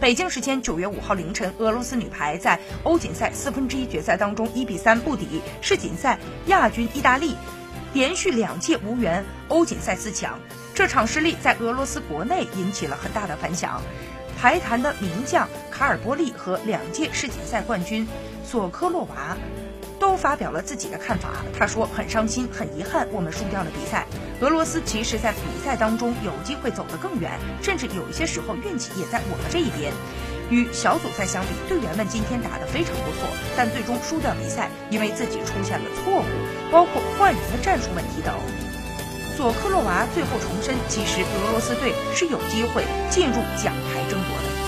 北京时间九月五号凌晨，俄罗斯女排在欧锦赛四分之一决赛当中一比三不敌世锦赛亚军意大利，连续两届无缘欧锦赛四强。这场失利在俄罗斯国内引起了很大的反响。排坛的名将卡尔波利和两届世锦赛冠军索科洛娃。都发表了自己的看法。他说：“很伤心，很遗憾，我们输掉了比赛。俄罗斯其实，在比赛当中有机会走得更远，甚至有一些时候运气也在我们这一边。与小组赛相比，队员们今天打得非常不错，但最终输掉比赛，因为自己出现了错误，包括换人的战术问题等。”佐科洛娃最后重申，其实俄罗斯队是有机会进入奖牌争夺的。